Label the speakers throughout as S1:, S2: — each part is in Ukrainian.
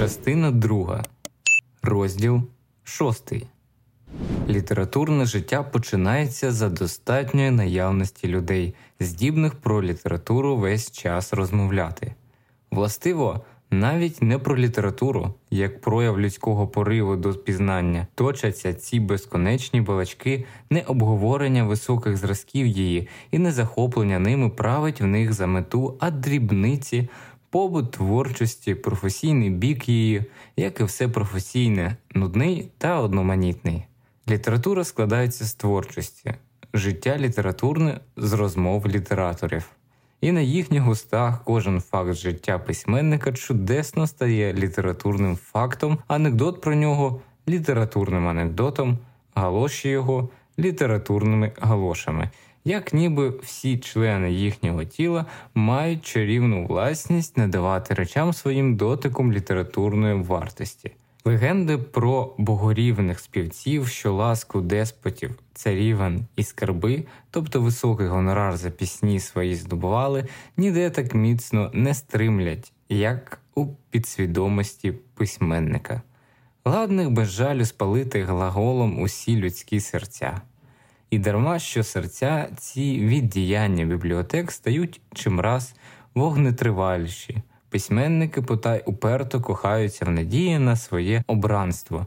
S1: Частина 2. Розділ 6. Літературне життя починається за достатньої наявності людей, здібних про літературу весь час розмовляти. Властиво, навіть не про літературу, як прояв людського пориву до пізнання, точаться ці безконечні балачки, не обговорення високих зразків її і не захоплення ними править в них за мету, а дрібниці, побут творчості, професійний бік її, як і все професійне, нудний та одноманітний. Література складається з творчості, життя літературне з розмов літераторів. І на їхніх устах кожен факт життя письменника чудесно стає літературним фактом, анекдот про нього літературним анекдотом, галоші його літературними галошами, як ніби всі члени їхнього тіла мають чарівну власність надавати речам своїм дотиком літературної вартості. Легенди про богорівних співців, що ласку деспотів, царівен і скарби, тобто високий гонорар за пісні свої здобували, ніде так міцно не стримлять, як у підсвідомості письменника, ладних без жалю спалити глаголом усі людські серця. І дарма що серця ці віддіяння бібліотек стають чимраз вогнетриваліші. Письменники потай уперто кохаються в надії на своє обранство,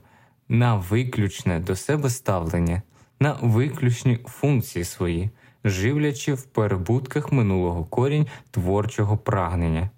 S1: на виключне до себе ставлення, на виключні функції свої, живлячи в перебутках минулого корінь творчого прагнення.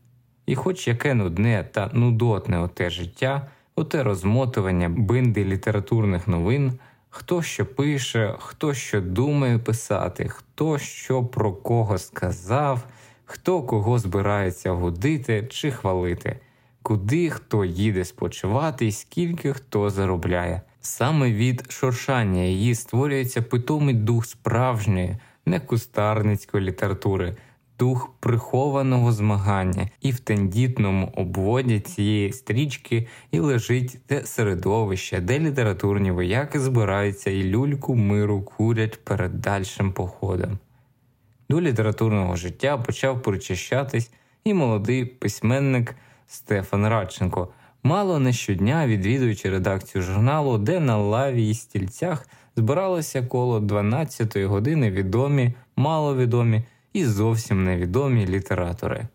S1: І хоч яке нудне та нудотне оте життя, оте розмотування бинди літературних новин, хто що пише, хто що думає писати, хто що про кого сказав хто кого збирається годити чи хвалити, куди хто їде спочивати скільки хто заробляє. Саме від шуршання її створюється питомий дух справжньої, не кустарницької літератури, дух прихованого змагання, і в тендітному обводі цієї стрічки і лежить те середовище, де літературні вояки збираються і люльку миру курять перед дальшим походом. До літературного життя почав причащатись і молодий письменник Стефан Радченко, мало не щодня відвідуючи редакцію журналу, де на лаві і стільцях збиралося коло 12-ї години відомі, маловідомі і зовсім невідомі літератори.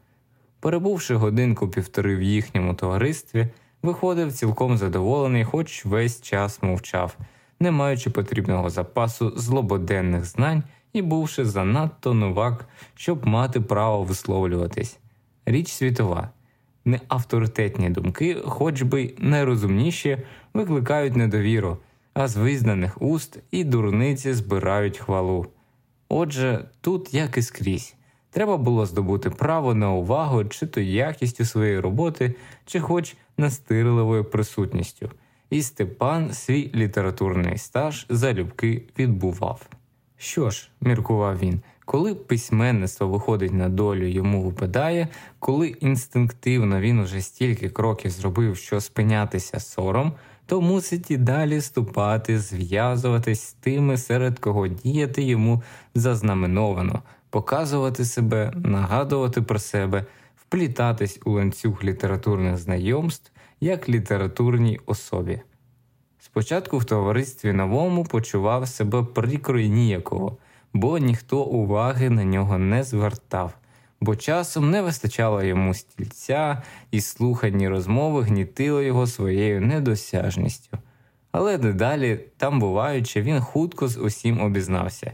S1: Перебувши годинку півтори в їхньому товаристві, виходив цілком задоволений, хоч весь час мовчав, не маючи потрібного запасу злободенних знань і бувши занадто новак, щоб мати право висловлюватись. Річ світова, неавторитетні думки, хоч би найрозумніші, викликають недовіру, а з визнаних уст і дурниці збирають хвалу. Отже, тут як і скрізь. Треба було здобути право на увагу чи то якістю своєї роботи, чи хоч настирливою присутністю, і Степан свій літературний стаж залюбки відбував. Що ж, міркував він, коли письменництво виходить на долю, йому випадає, коли інстинктивно він уже стільки кроків зробив, що спинятися сором, то мусить і далі ступати, зв'язуватись з тими, серед кого діяти йому зазнаменовано, показувати себе, нагадувати про себе, вплітатись у ланцюг літературних знайомств як літературній особі. Спочатку в товаристві новому почував себе прикро й ніяково, бо ніхто уваги на нього не звертав, бо часом не вистачало йому стільця, і слухані розмови гнітили його своєю недосяжністю. Але дедалі, там буваючи, він хутко з усім обізнався,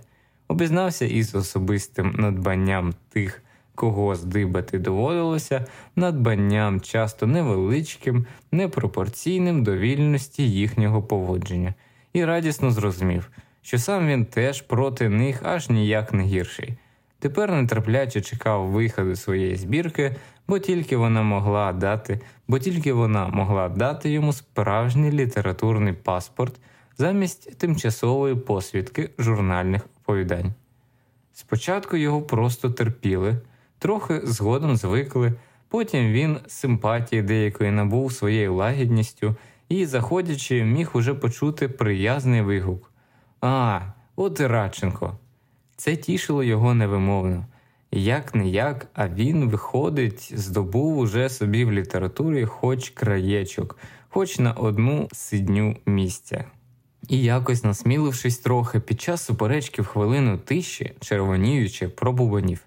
S1: обізнався із особистим надбанням тих кого здибати доводилося надбанням часто невеличким, непропорційним до вільності їхнього поводження, і радісно зрозумів, що сам він теж проти них аж ніяк не гірший. Тепер нетерпляче чекав виходу своєї збірки, бо тільки вона могла дати, бо тільки вона могла дати йому справжній літературний паспорт замість тимчасової посвідки журнальних оповідань. Спочатку його просто терпіли трохи згодом звикли, потім він симпатії деякої набув своєю лагідністю і, заходячи, міг уже почути приязний вигук А, от і Радченко. Це тішило його невимовно. Як не як, а він, виходить, здобув уже собі в літературі хоч краєчок, хоч на одну сидню місця. І якось, насмілившись трохи, під час суперечки в хвилину тиші, червоніючи, пробубанів.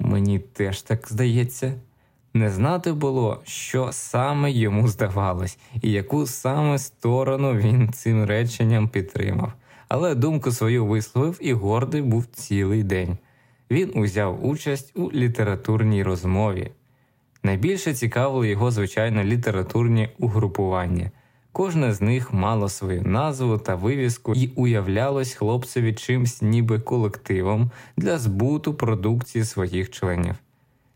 S1: Мені теж так здається. Не знати було, що саме йому здавалось, і яку саме сторону він цим реченням підтримав, але думку свою висловив і гордий був цілий день. Він узяв участь у літературній розмові. Найбільше цікавили його, звичайно, літературні угрупування. Кожне з них мало свою назву та вивіску і уявлялось хлопцеві чимсь ніби колективом для збуту продукції своїх членів.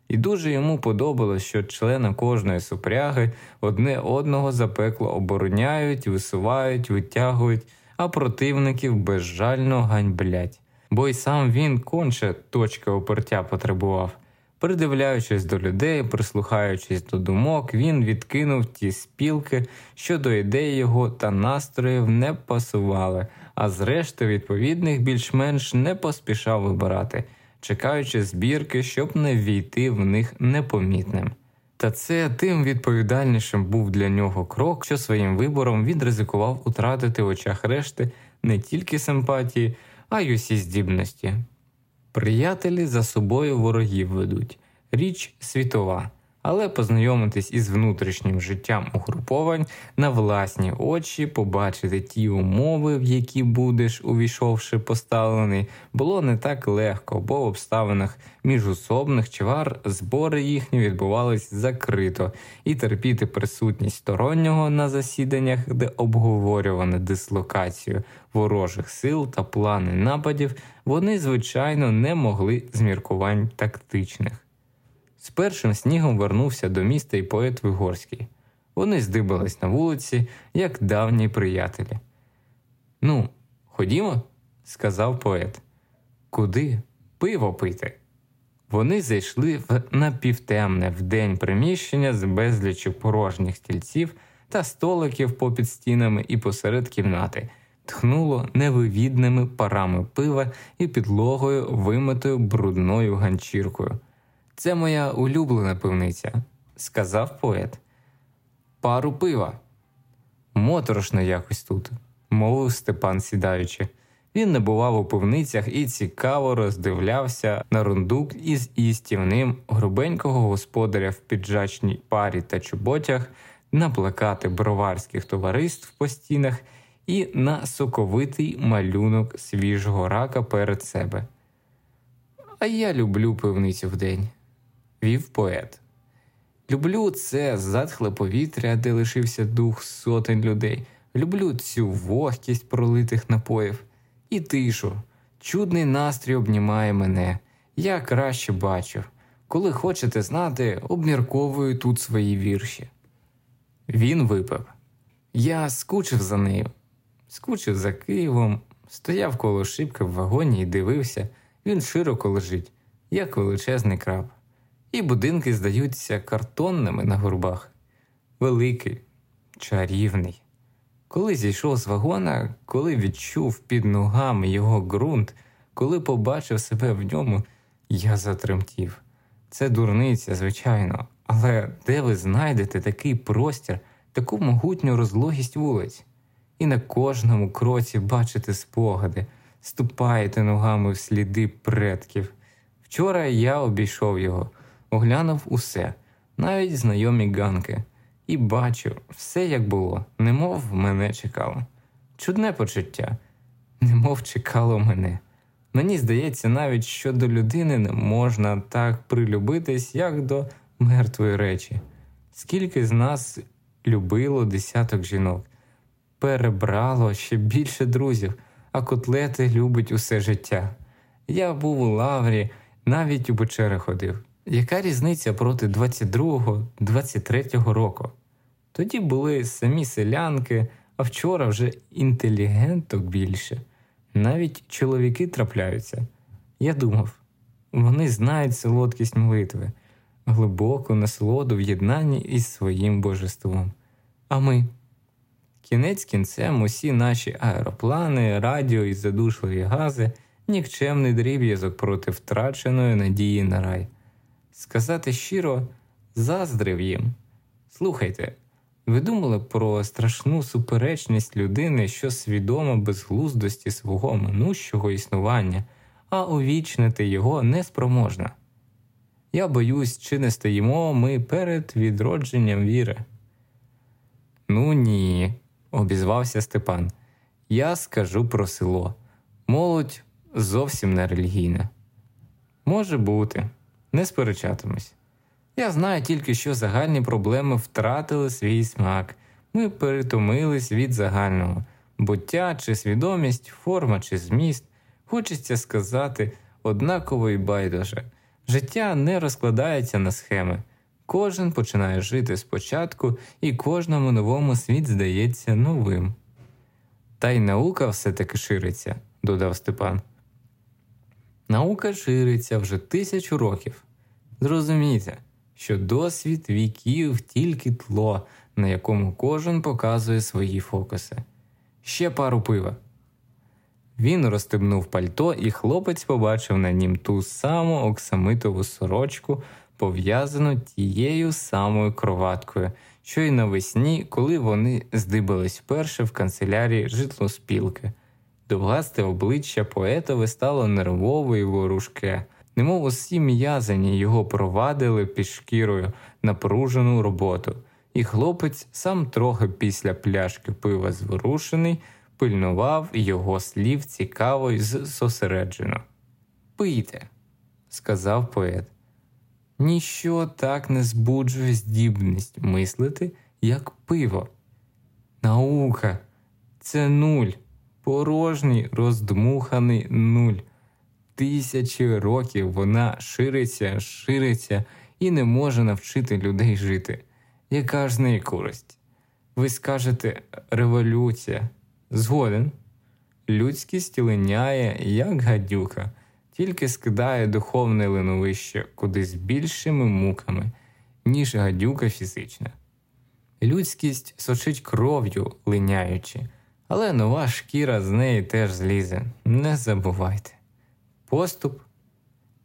S1: І дуже йому подобалось, що члени кожної супряги одне одного запекло обороняють, висувають, витягують, а противників безжально ганьблять. Бо й сам він конче точки опертя потребував. Придивляючись до людей, прислухаючись до думок, він відкинув ті спілки, що до ідей його та настроїв не пасували, а зрештою відповідних більш-менш не поспішав вибирати, чекаючи збірки, щоб не війти в них непомітним. Та це тим відповідальнішим був для нього крок, що своїм вибором він ризикував утратити в очах решти не тільки симпатії, а й усі здібності. Приятелі за собою ворогів ведуть, річ світова, але познайомитись із внутрішнім життям угруповань на власні очі, побачити ті умови, в які будеш, увійшовши поставлений, було не так легко, бо в обставинах міжусобних чвар збори їхні відбувались закрито, і терпіти присутність стороннього на засіданнях, де обговорювано дислокацію ворожих сил та плани нападів, вони, звичайно, не могли з міркувань тактичних. З першим снігом вернувся до міста і поет Вигорський. Вони здибались на вулиці, як давні приятелі. Ну, ходімо, сказав поет. Куди? Пиво пити. Вони зайшли в напівтемне вдень приміщення з безлічю порожніх стільців та столиків попід стінами і посеред кімнати, тхнуло невивідними парами пива і підлогою, вимитою брудною ганчіркою. Це моя улюблена пивниця, сказав поет. Пару пива. Моторошно якось тут, мовив Степан сідаючи. Він не бував у пивницях і цікаво роздивлявся на рундук із істівним грубенького господаря в піджачній парі та чоботях, на плакати броварських товариств по стінах і на соковитий малюнок свіжого рака перед себе. А я люблю пивницю вдень вів поет. Люблю це затхле повітря, де лишився дух сотень людей. Люблю цю вогкість пролитих напоїв і тишу. Чудний настрій обнімає мене. Я краще бачу. Коли хочете знати, обмірковую тут свої вірші. Він випив. Я скучив за нею, скучив за Києвом, стояв коло шибки в вагоні і дивився, він широко лежить, як величезний краб і будинки здаються картонними на горбах. Великий, чарівний. Коли зійшов з вагона, коли відчув під ногами його ґрунт, коли побачив себе в ньому, я затремтів. Це дурниця, звичайно, але де ви знайдете такий простір, таку могутню розлогість вулиць? І на кожному кроці бачите спогади, ступаєте ногами в сліди предків. Вчора я обійшов його оглянув усе, навіть знайомі ганки, і бачив все, як було, немов мене чекало. Чудне почуття, немов чекало мене. Мені здається, навіть що до людини не можна так прилюбитись, як до мертвої речі. Скільки з нас любило десяток жінок, перебрало ще більше друзів, а котлети любить усе життя. Я був у лаврі, навіть у печери ходив. Яка різниця проти 22-го, 23-го року? Тоді були самі селянки, а вчора вже інтелігенток більше. Навіть чоловіки трапляються. Я думав, вони знають солодкість молитви, глибоку насолоду в єднанні із своїм божеством. А ми. Кінець кінцем усі наші аероплани, радіо і задушливі гази нікчемний дріб'язок проти втраченої надії на рай. Сказати щиро, заздрив їм. Слухайте, ви думали про страшну суперечність людини, що свідома безглуздості свого минущого існування, а увічнити його неспроможна. Я боюсь, чи не стоїмо ми перед відродженням віри. Ну ні, обізвався Степан. Я скажу про село. Молодь зовсім не релігійна. Може бути, не сперечатимусь. Я знаю тільки, що загальні проблеми втратили свій смак. Ми перетомились від загального буття чи свідомість, форма чи зміст. Хочеться сказати однаково і байдуже. Життя не розкладається на схеми. Кожен починає жити спочатку, і кожному новому світ здається новим. Та й наука все таки шириться, додав Степан. Наука шириться вже тисячу років. Зрозумійте, що досвід віків тільки тло, на якому кожен показує свої фокуси. Ще пару пива. Він розстебнув пальто, і хлопець побачив на нім ту саму оксамитову сорочку, пов'язану тією самою кроваткою, що й навесні, коли вони здибались вперше в канцелярії житлоспілки. Довгасте обличчя поетове стало нервове і ворушке, немов усі м'язані його провадили під шкірою напружену роботу, і хлопець сам трохи після пляшки пива зворушений пильнував його слів цікаво й зосереджено. Пийте, сказав поет. Ніщо так не збуджує здібність мислити, як пиво. Наука це нуль, порожній роздмуханий нуль. Тисячі років вона шириться, шириться і не може навчити людей жити. Яка ж з неї користь? Ви скажете революція. Згоден. Людськість линяє, як гадюка, тільки скидає духовне линовище кудись більшими муками, ніж гадюка фізична. Людськість сочить кров'ю, линяючи, але нова шкіра з неї теж злізе. Не забувайте. Поступ?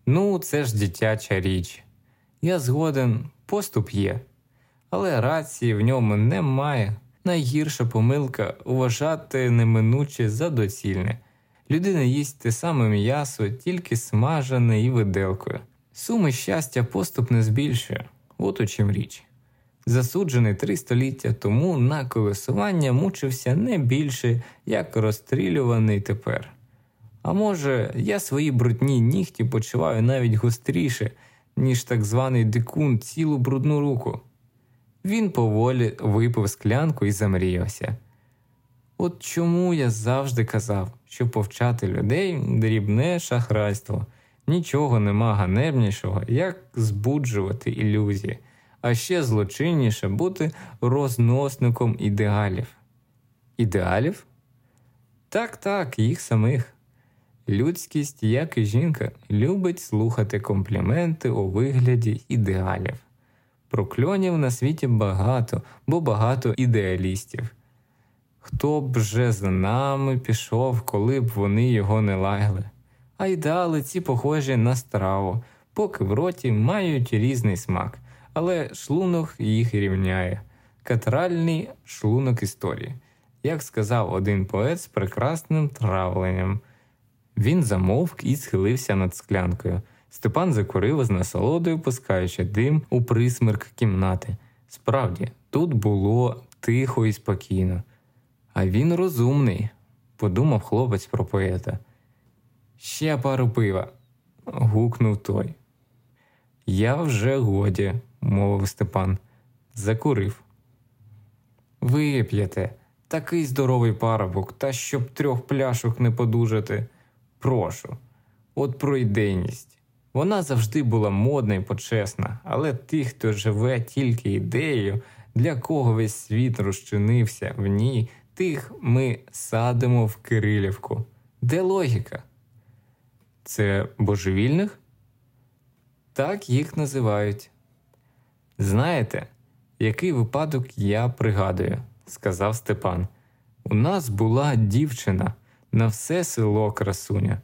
S1: Ну, це ж дитяча річ. Я згоден, поступ є, але рації в ньому немає найгірша помилка вважати неминуче за доцільне. Людина їсть те саме м'ясо, тільки смажене і виделкою. Суми щастя поступ не збільшує, от у чим річ. Засуджений три століття тому на колесування мучився не більше, як розстрілюваний тепер. А може, я свої брудні нігті почуваю навіть гостріше, ніж так званий дикун цілу брудну руку. Він поволі випив склянку і замріявся. От чому я завжди казав, що повчати людей дрібне шахрайство, нічого нема ганебнішого, як збуджувати ілюзії, а ще злочинніше бути розносником ідеалів. Ідеалів? Так, так, їх самих. Людськість, як і жінка, любить слухати компліменти у вигляді ідеалів. Прокльонів на світі багато, бо багато ідеалістів. Хто б вже за нами пішов, коли б вони його не лаяли? А ідеали ці похожі на страву, поки в роті мають різний смак, але шлунок їх рівняє катральний шлунок історії, як сказав один поет з прекрасним травленням. Він замовк і схилився над склянкою. Степан закурив з насолодою, пускаючи дим у присмерк кімнати. Справді, тут було тихо і спокійно. А він розумний, подумав хлопець про поета. Ще пару пива. гукнув той. Я вже годі, мовив Степан. Закурив. Вип'єте, такий здоровий парубок, та щоб трьох пляшок не подужати. Прошу, от про ідейність. Вона завжди була модна і почесна, але тих, хто живе тільки ідеєю, для кого весь світ розчинився в ній, тих ми садимо в Кирилівку. Де логіка? Це божевільних? Так їх називають. Знаєте, який випадок я пригадую, сказав Степан. У нас була дівчина на все село красуня.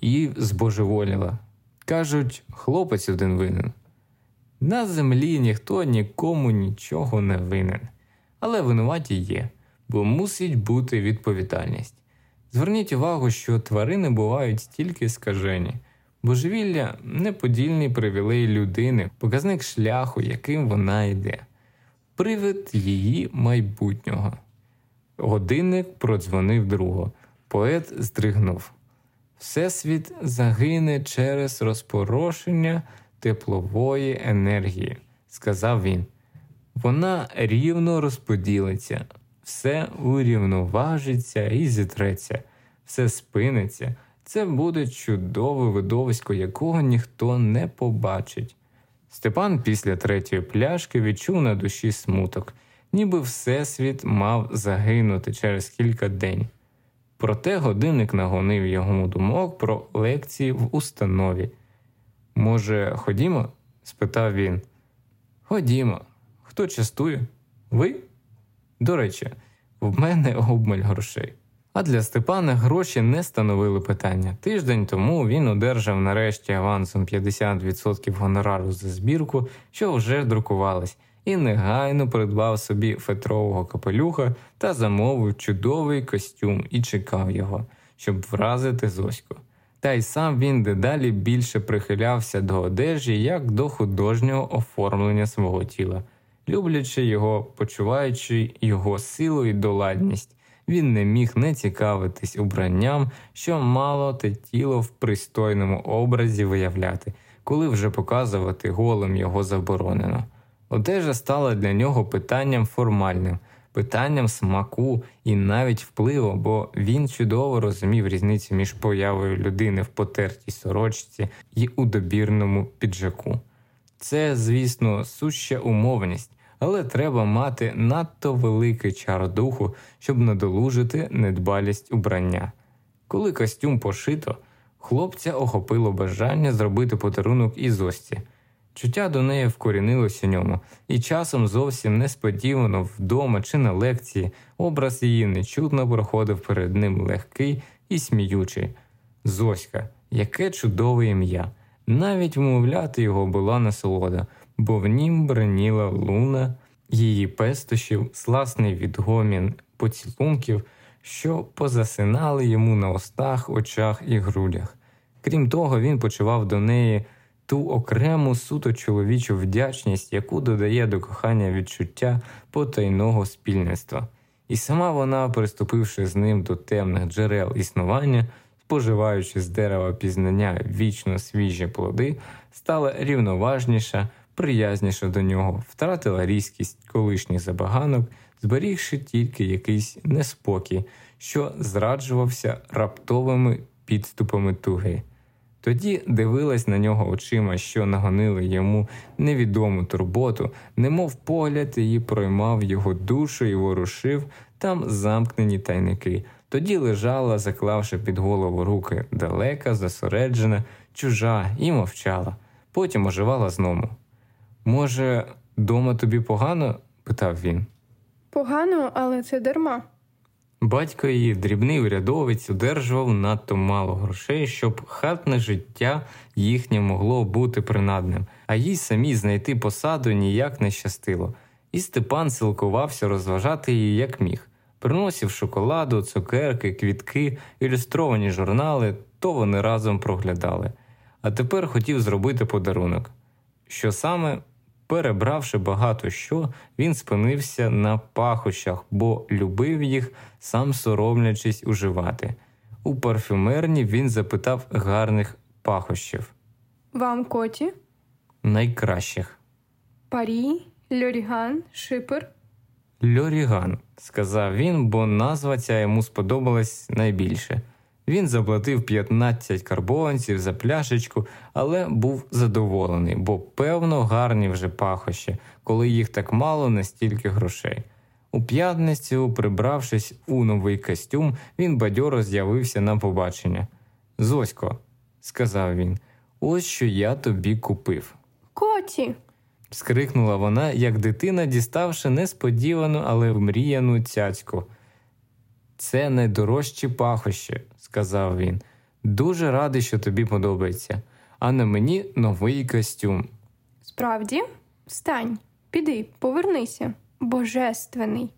S1: і збожеволіла. Кажуть, хлопець один винен. На землі ніхто нікому нічого не винен, але винуваті є, бо мусить бути відповідальність. Зверніть увагу, що тварини бувають стільки скажені, божевілля неподільний привілей людини, показник шляху, яким вона йде, привид її майбутнього. Годинник продзвонив другого, поет здригнув. Всесвіт загине через розпорошення теплової енергії, сказав він. Вона рівно розподілиться, все урівноважиться і зітреться, все спиниться. Це буде чудове видовисько, якого ніхто не побачить. Степан після третьої пляшки відчув на душі смуток, ніби Всесвіт мав загинути через кілька день. Проте годинник нагонив йому думок про лекції в установі. Може, ходімо? спитав він. Ходімо. Хто частує? Ви? До речі, в мене обмаль грошей. А для Степана гроші не становили питання. Тиждень тому він одержав нарешті авансом 50% гонорару за збірку, що вже друкувалась, і негайно придбав собі фетрового капелюха та замовив чудовий костюм і чекав його, щоб вразити Зоську. Та й сам він дедалі більше прихилявся до одежі як до художнього оформлення свого тіла, люблячи його, почуваючи його силу і доладність. Він не міг не цікавитись убранням, що мало те тіло в пристойному образі виявляти, коли вже показувати голим його заборонено. Одежа стала для нього питанням формальним, питанням смаку і навіть впливу, бо він чудово розумів різницю між появою людини в потертій сорочці і у добірному піджаку. Це, звісно, суща умовність, але треба мати надто великий чар духу, щоб надолужити недбалість убрання. Коли костюм пошито, хлопця охопило бажання зробити подарунок і зості. Чуття до неї вкорінилось у ньому, і часом зовсім несподівано вдома чи на лекції образ її нечутно проходив перед ним легкий і сміючий. Зоська, яке чудове ім'я! Навіть вмовляти його була насолода, бо в нім браніла луна її пестощів, сласний відгомін поцілунків, що позасинали йому на устах, очах і грудях. Крім того, він почував до неї ту окрему суто чоловічу вдячність, яку додає до кохання відчуття потайного спільництва. І сама вона, приступивши з ним до темних джерел існування, споживаючи з дерева пізнання вічно свіжі плоди, стала рівноважніша, приязніша до нього, втратила різкість колишніх забаганок, зберігши тільки якийсь неспокій, що зраджувався раптовими підступами туги. Тоді дивилась на нього очима, що нагонили йому невідому турботу, немов погляд її проймав його душу і ворушив там замкнені тайники. Тоді лежала, заклавши під голову руки далека, зосереджена, чужа, і мовчала. Потім оживала знову. Може, дома тобі погано? питав він.
S2: Погано, але це дарма.
S1: Батько її, дрібний урядовець, одержував надто мало грошей, щоб хатне життя їхнє могло бути принадним, а їй самі знайти посаду ніяк не щастило. І Степан силкувався розважати її як міг. Приносив шоколаду, цукерки, квітки, ілюстровані журнали, то вони разом проглядали. А тепер хотів зробити подарунок. Що саме Перебравши багато що, він спинився на пахощах, бо любив їх, сам соромлячись уживати. У парфюмерні він запитав гарних пахощів.
S2: Вам коті?
S1: Найкращих.
S2: Парі, Льоріган, Шипер.
S1: Льоріган, сказав він, бо назва ця йому сподобалась найбільше. Він заплатив 15 карбованців за пляшечку, але був задоволений, бо, певно, гарні вже пахощі, коли їх так мало настільки грошей. У п'ятницю, прибравшись у новий костюм, він бадьоро з'явився на побачення. Зосько, сказав він, ось що я тобі купив.
S2: Коті.
S1: скрикнула вона, як дитина, діставши несподівану, але вмріяну цяцьку. Це найдорожчі пахощі, сказав він. Дуже радий, що тобі подобається, а на мені новий костюм.
S2: Справді? Встань, піди, повернися. Божественний.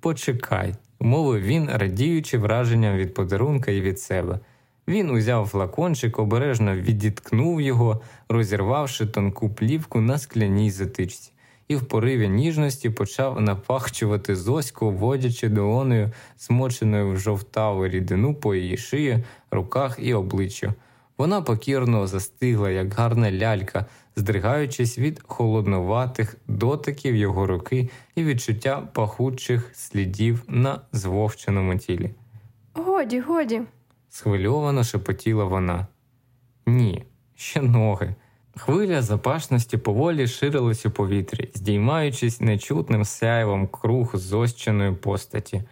S1: Почекай, мовив він, радіючи враженням від подарунка і від себе. Він узяв флакончик, обережно відіткнув його, розірвавши тонку плівку на скляній затичці, і в пориві ніжності почав напахчувати зоську, водячи долоною, смоченою в жовтаву рідину по її шиї, руках і обличчю. Вона покірно застигла, як гарна лялька, здригаючись від холодноватих дотиків його руки і відчуття пахучих слідів на звовченому тілі.
S2: Годі, годі.
S1: Схвильовано шепотіла вона. Ні, ще ноги. Хвиля запашності поволі ширилась у повітрі, здіймаючись нечутним сяйвом круг зощеної постаті.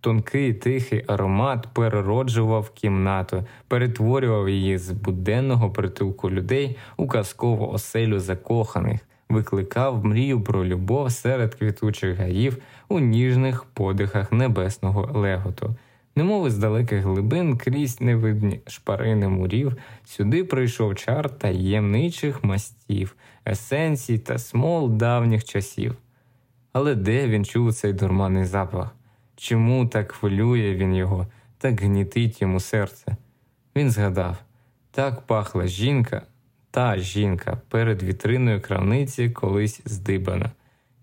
S1: Тонкий тихий аромат перероджував кімнату, перетворював її з буденного притулку людей у казкову оселю закоханих, викликав мрію про любов серед квітучих гаїв у ніжних подихах небесного леготу. Немов із далеких глибин крізь невидні шпарини мурів, сюди прийшов чар таємничих мастів, есенцій та смол давніх часів. Але де він чув цей дурманий запах? Чому так хвилює він його, так гнітить йому серце? Він згадав так пахла жінка, та жінка перед вітриною крамниці колись здибана,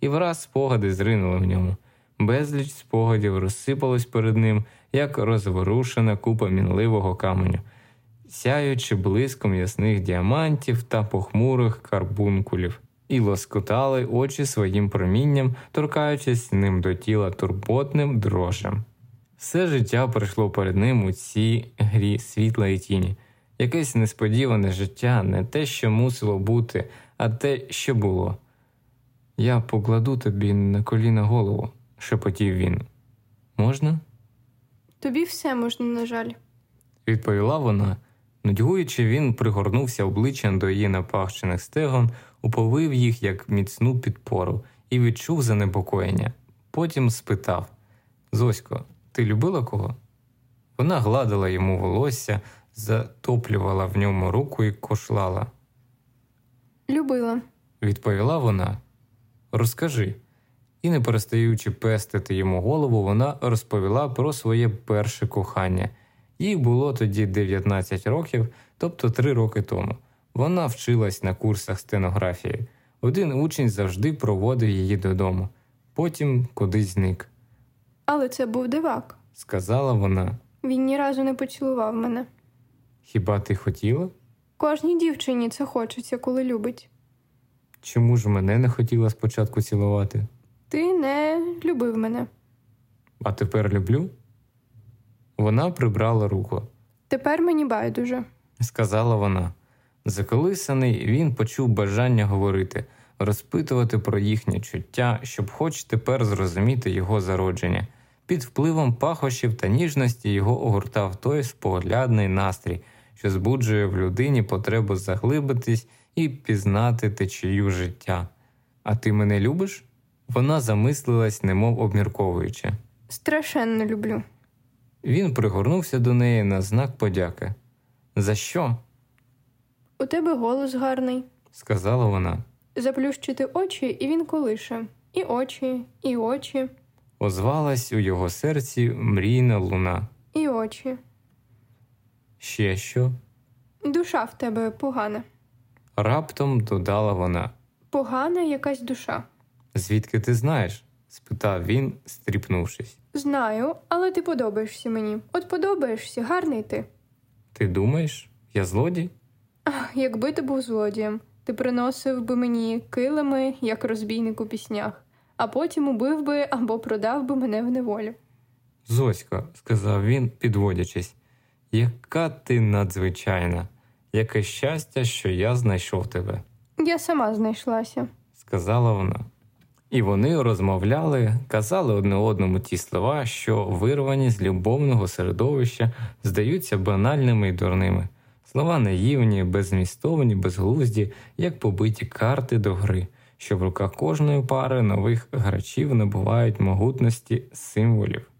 S1: і враз спогади зринули в ньому. Безліч спогадів розсипалось перед ним, як розворушена купа мінливого каменю, сяючи блиском ясних діамантів та похмурих карбункулів, і лоскотали очі своїм промінням, торкаючись ним до тіла турботним дрожем. Все життя пройшло перед ним у цій грі світла і тіні, якесь несподіване життя, не те, що мусило бути, а те, що було. Я покладу тобі на коліна голову, шепотів він. Можна?
S2: Тобі все можна, на жаль.
S1: відповіла вона. Нудьгуючи, він пригорнувся обличчям до її напахчених стегон, уповив їх як міцну підпору і відчув занепокоєння. Потім спитав Зосько, ти любила кого? Вона гладила йому волосся, затоплювала в ньому руку і кошлала.
S2: Любила.
S1: Відповіла вона. Розкажи. І, не перестаючи пестити йому голову, вона розповіла про своє перше кохання. Їй було тоді 19 років, тобто 3 роки тому. Вона вчилась на курсах стенографії. Один учень завжди проводив її додому, потім кудись зник,
S2: Але це був дивак.
S1: сказала вона.
S2: Він ні разу не поцілував мене.
S1: Хіба ти хотіла?
S2: Кожній дівчині це хочеться, коли любить.
S1: Чому ж мене не хотіла спочатку цілувати?
S2: Ти не любив мене.
S1: А тепер люблю? Вона прибрала руку.
S2: Тепер мені байдуже.
S1: сказала вона. Заколисаний, він почув бажання говорити, розпитувати про їхнє чуття, щоб хоч тепер зрозуміти його зародження. Під впливом пахощів та ніжності його огортав той споглядний настрій, що збуджує в людині потребу заглибитись і пізнати течію життя. А ти мене любиш? Вона замислилась, немов обмірковуючи.
S2: Страшенно люблю.
S1: Він пригорнувся до неї на знак подяки. За що?
S2: У тебе голос гарний.
S1: сказала вона.
S2: Заплющити очі, і він колише. І очі, і очі,
S1: Озвалась у його серці мрійна луна.
S2: і очі.
S1: Ще що?
S2: Душа в тебе погана.
S1: Раптом додала вона.
S2: Погана якась душа.
S1: Звідки ти знаєш? спитав він, стріпнувшись.
S2: Знаю, але ти подобаєшся мені. От подобаєшся, гарний ти.
S1: Ти думаєш, я злодій?
S2: Ах, якби ти був злодієм, ти приносив би мені килими, як розбійник у піснях, а потім убив би або продав би мене в неволю.
S1: Зосько, сказав він, підводячись, яка ти надзвичайна, яке щастя, що я знайшов тебе,
S2: Я сама знайшлася.
S1: сказала вона. І вони розмовляли, казали одне одному ті слова, що вирвані з любовного середовища, здаються банальними і дурними. Слова наївні, беззмістовні, безглузді, як побиті карти до гри, що в руках кожної пари нових грачів набувають могутності символів.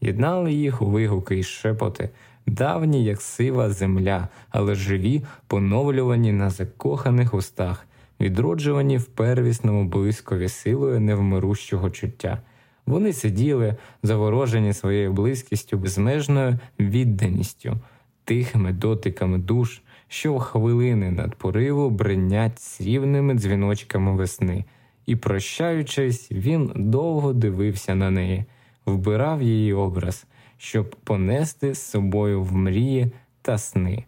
S1: Єднали їх у вигуки і шепоти, давні, як сива земля, але живі, поновлювані на закоханих устах, відроджувані в первісному блискові силою невмирущого чуття. Вони сиділи, заворожені своєю близькістю, безмежною відданістю, тихими дотиками душ, що в хвилини над пориву бринять срібними дзвіночками весни, і, прощаючись, він довго дивився на неї, вбирав її образ, щоб понести з собою в мрії та сни.